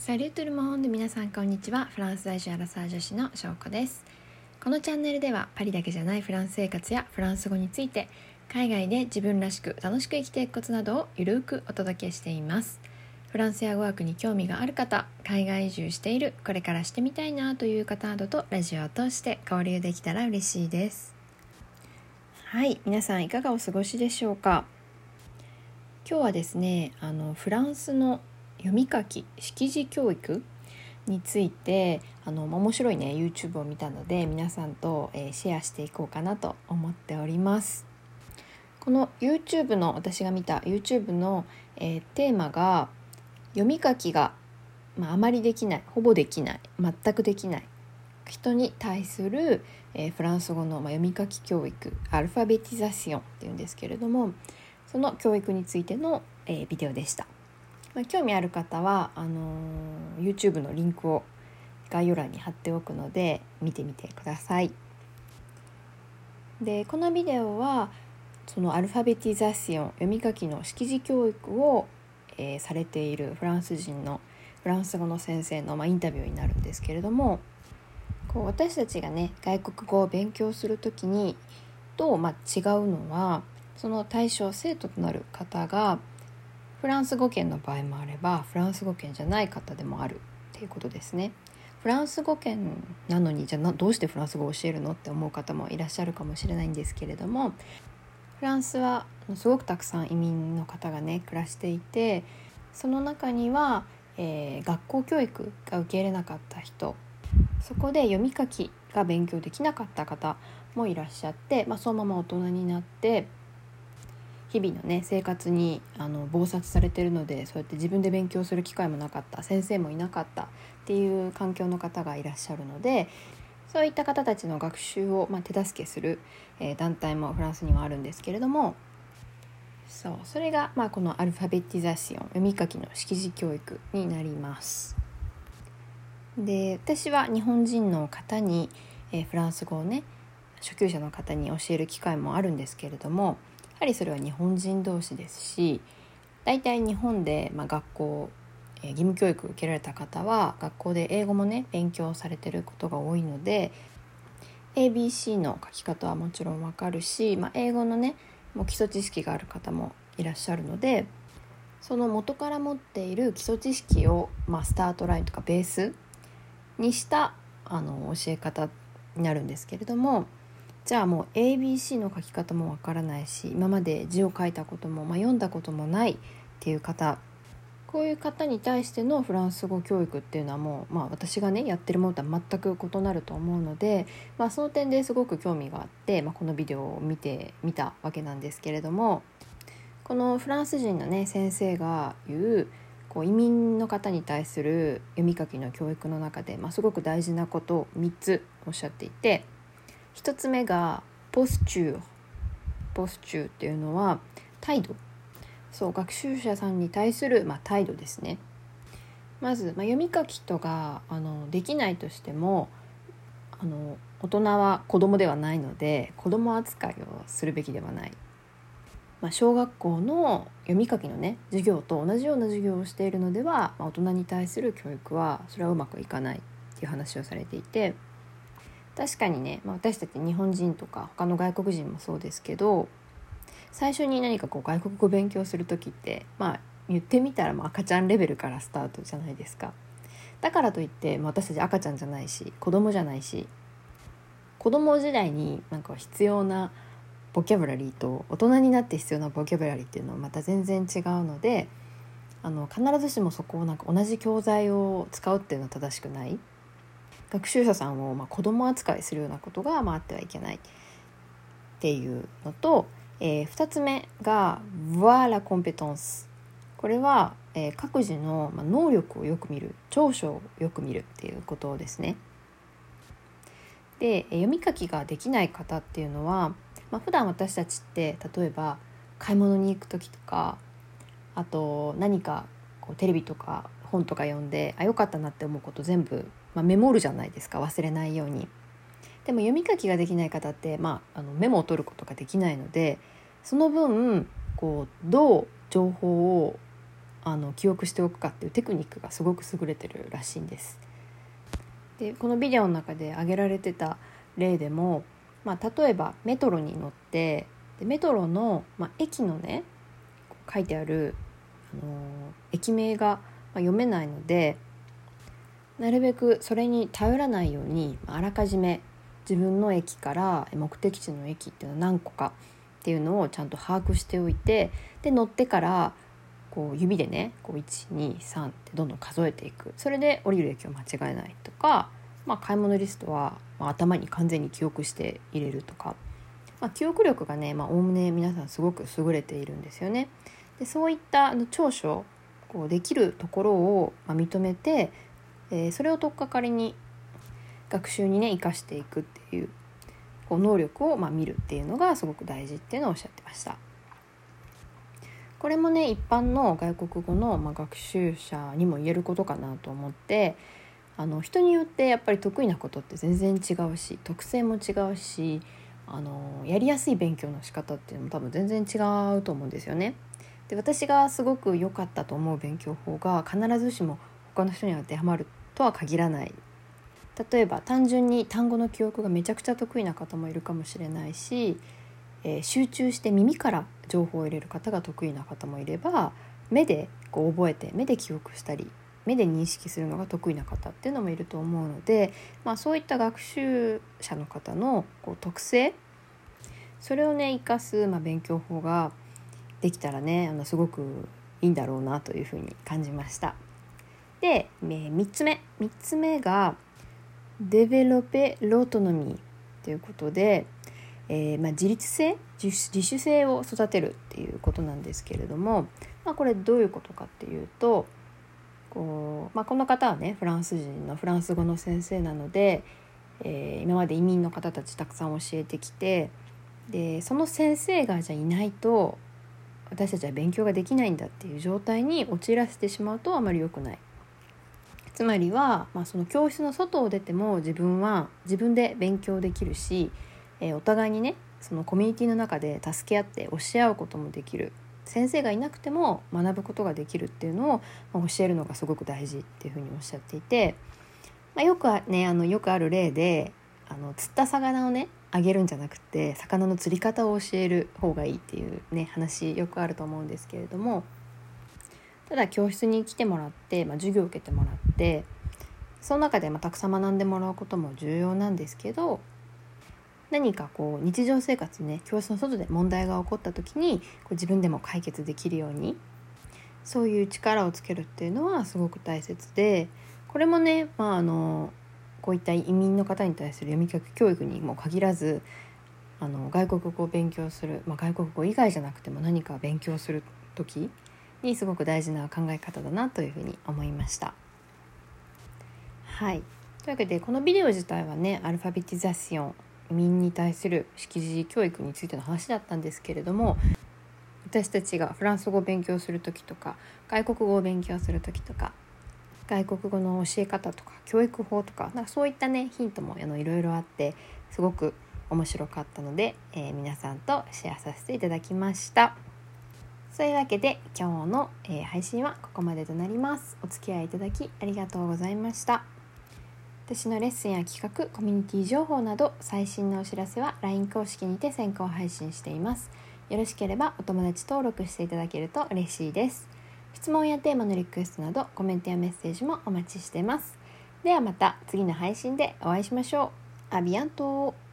サリュートルモンで皆さんこんにちは。フランス在住アラサー女子の翔子です。このチャンネルではパリだけじゃないフランス生活やフランス語について海外で自分らしく楽しく生きていくコツなどをゆるくお届けしています。フランスや語学に興味がある方海外移住しているこれからしてみたいなという方などとラジオを通して交流できたら嬉しいです。はい皆さんいかがお過ごしでしょうか？今日はですねあのフランスの読み書き識字教育についてあの面白いね YouTube を見たので皆さんと、えー、シェアしていこうかなと思っておりますこの YouTube の私が見た YouTube の、えー、テーマが読み書きが、まあ、あまりできないほぼできない全くできない人に対する、えー、フランス語の、まあ、読み書き教育アルファベティザシオンっていうんですけれどもその教育についての、えー、ビデオでした。まあ、興味ある方はあの、YouTube のリンクを概要欄に貼っておくので見てみてください。でこのビデオはそのアルファベティザシオン読み書きの識字教育を、えー、されているフランス人のフランス語の先生の、まあ、インタビューになるんですけれどもこう私たちがね外国語を勉強する時にと、まあ、違うのはその対象生徒となる方がフランス語圏の場合もあればフランス語圏じゃない方でもあるっていうことですね。フランス語圏なのにじゃあどうしてフランス語を教えるのって思う方もいらっしゃるかもしれないんですけれどもフランスはすごくたくさん移民の方がね暮らしていてその中には、えー、学校教育が受け入れなかった人そこで読み書きが勉強できなかった方もいらっしゃって、まあ、そのまま大人になって日々のね生活にあの忙殺されてるのでそうやって自分で勉強する機会もなかった先生もいなかったっていう環境の方がいらっしゃるのでそういった方たちの学習を、まあ、手助けする、えー、団体もフランスにはあるんですけれどもそうそれが、まあ、このアルファベティザシオン読み書きの識字教育になります。で私は日本人の方に、えー、フランス語をね初級者の方に教える機会もあるんですけれどもはりそれは日本人同士ですし大体日本で、まあ、学校、義務教育を受けられた方は学校で英語もね勉強されてることが多いので ABC の書き方はもちろんわかるし、まあ、英語のねもう基礎知識がある方もいらっしゃるのでその元から持っている基礎知識を、まあ、スタートラインとかベースにしたあの教え方になるんですけれどもじゃあもう ABC の書き方もわからないし今まで字を書いたことも、まあ、読んだこともないっていう方こういう方に対してのフランス語教育っていうのはもう、まあ、私がねやってるものとは全く異なると思うので、まあ、その点ですごく興味があって、まあ、このビデオを見てみたわけなんですけれどもこのフランス人のね先生が言うこう移民の方に対する読み書きの教育の中で、まあ、すごく大事なことを3つおっしゃっていて。1つ目がポスチューポスチューっていうのは態度。そう学習者さんに対する、まあ、態度ですね。まず、まあ、読み書きとかあのできないとしてもあの大人は子供ではないので子供扱いをするべきではない、まあ、小学校の読み書きのね授業と同じような授業をしているのでは、まあ、大人に対する教育はそれはうまくいかないっていう話をされていて確かにね、まあ、私たち日本人とか他の外国人もそうですけど最初に何かこう外国語勉強する時ってまあ言ってみたらまあ赤ちゃんレベルからスタートじゃないですか。だからといって、まあ、私たち赤ちゃんじゃないし子供じゃないし子供時代になんか必要なボキャブラリーと大人になって必要なボキャブラリーっていうのはまた全然違うのであの必ずしもそこをなんか同じ教材を使うっていうのは正しくない学習者さんをまあ子供扱いするようなことがまああってはいけないっていうのと、えー、2つ目が「voir la compétence」これは、えー、各自の、まあ、能力をよく見る長所をよく見るっていうことですね。で読み書きができない方っていうのは、まあ、普段私たちって例えば買い物に行く時とかあと何かこうテレビとか本とか読んであよかったなって思うこと全部まあ、メモるじゃないですか忘れないように。でも読み書きができない方って、まあ、あのメモを取ることができないのでその分こうどう情報をあの記憶しておくかっていうテクニックがすごく優れてるらしいんです。でこのビデオの中で挙げられてた例でも、まあ、例えばメトロに乗ってでメトロの、まあ、駅のね書いてある、あのー、駅名がまあ読めないのでなるべくそれに頼らないようにあらかじめ自分の駅から目的地の駅っていうのは何個かっていうのをちゃんと把握しておいてで乗ってからこう指でね123ってどんどん数えていくそれで降りる駅を間違えないとか、まあ、買い物リストは、ま、頭に完全に記憶して入れるとか、まあ、記憶力がねおおむね皆さんすごく優れているんですよね。でそういった長所こうできるところを、認めて、えー、それを取っかかりに学習にね生かしていくっていうこう能力をま見るっていうのがすごく大事っていうのをおっしゃってました。これもね一般の外国語の、ま学習者にも言えることかなと思ってあの人によってやっぱり得意なことって全然違うし特性も違うしあのやりやすい勉強の仕方っていうのも多分全然違うと思うんですよね。で私がすごく良かったと思う勉強法が必ずしも他の人に当てはまるとは限らない例えば単純に単語の記憶がめちゃくちゃ得意な方もいるかもしれないしえー、集中して耳から情報を入れる方が得意な方もいれば目でこう覚えて目で記憶したり目で認識するのが得意な方っていうのもいると思うので、まあ、そういった学習者の方のこう特性それをね生かす、まあ、勉強法ができたらねあのすごくいいんだろうなというふうに感じました。で、えー、3つ目3つ目が「デベロペ・ロートノミー」ということでえー、まあ、自立性自主性を育てるっていうことなんですけれども、まあ、これどういうことかっていうとこう、まあ、この方はねフランス人のフランス語の先生なので、えー、今まで移民の方たちたくさん教えてきてでその先生がじゃいないと私たちは勉強ができないんだっていう状態に陥らせてしまうとあまり良くない。つまりは、まあ、その教室の外を出ても自分は自分で勉強できるしえー、お互いにねそのコミュニティの中で助け合って教え合うこともできる。先生がいなくても学ぶことができるっていうのを、まあ、教えるのがすごく大事っていうふうにおっしゃっていて、まあ、よくねあのよくある例であの釣った魚をねあげるんじゃなくて魚の釣り方を教える方がいいっていうね話よくあると思うんですけれどもただ教室に来てもらって、まあ、授業を受けてもらってその中でまあたくさん学んでもらうことも重要なんですけど何かこう日常生活ね教室の外で問題が起こった時にこう自分でも解決できるようにそういう力をつけるっていうのはすごく大切でこれもね、まあ、あのこういった移民の方に対する読み書き教育にも限らずあの外国語を勉強する、まあ、外国語以外じゃなくても何か勉強する時にすごく大事な考え方だなというふうに思いました。はいというわけでこのビデオ自体はねアルファベティザシオン移民に対する識字教育についての話だったんですけれども私たちがフランス語を勉強する時とか外国語を勉強する時とか外国語の教え方とか教育法とかなんかそういったねヒントもあのいろいろあってすごく面白かったので、えー、皆さんとシェアさせていただきました。そういうわけで今日の、えー、配信はここまでとなります。お付き合いいただきありがとうございました。私のレッスンや企画コミュニティ情報など最新のお知らせは LINE 公式にて先行配信しています。よろしければお友達登録していただけると嬉しいです。質問やテーマのリクエストなどコメントやメッセージもお待ちしてます。ではまた次の配信でお会いしましょう。アビアント。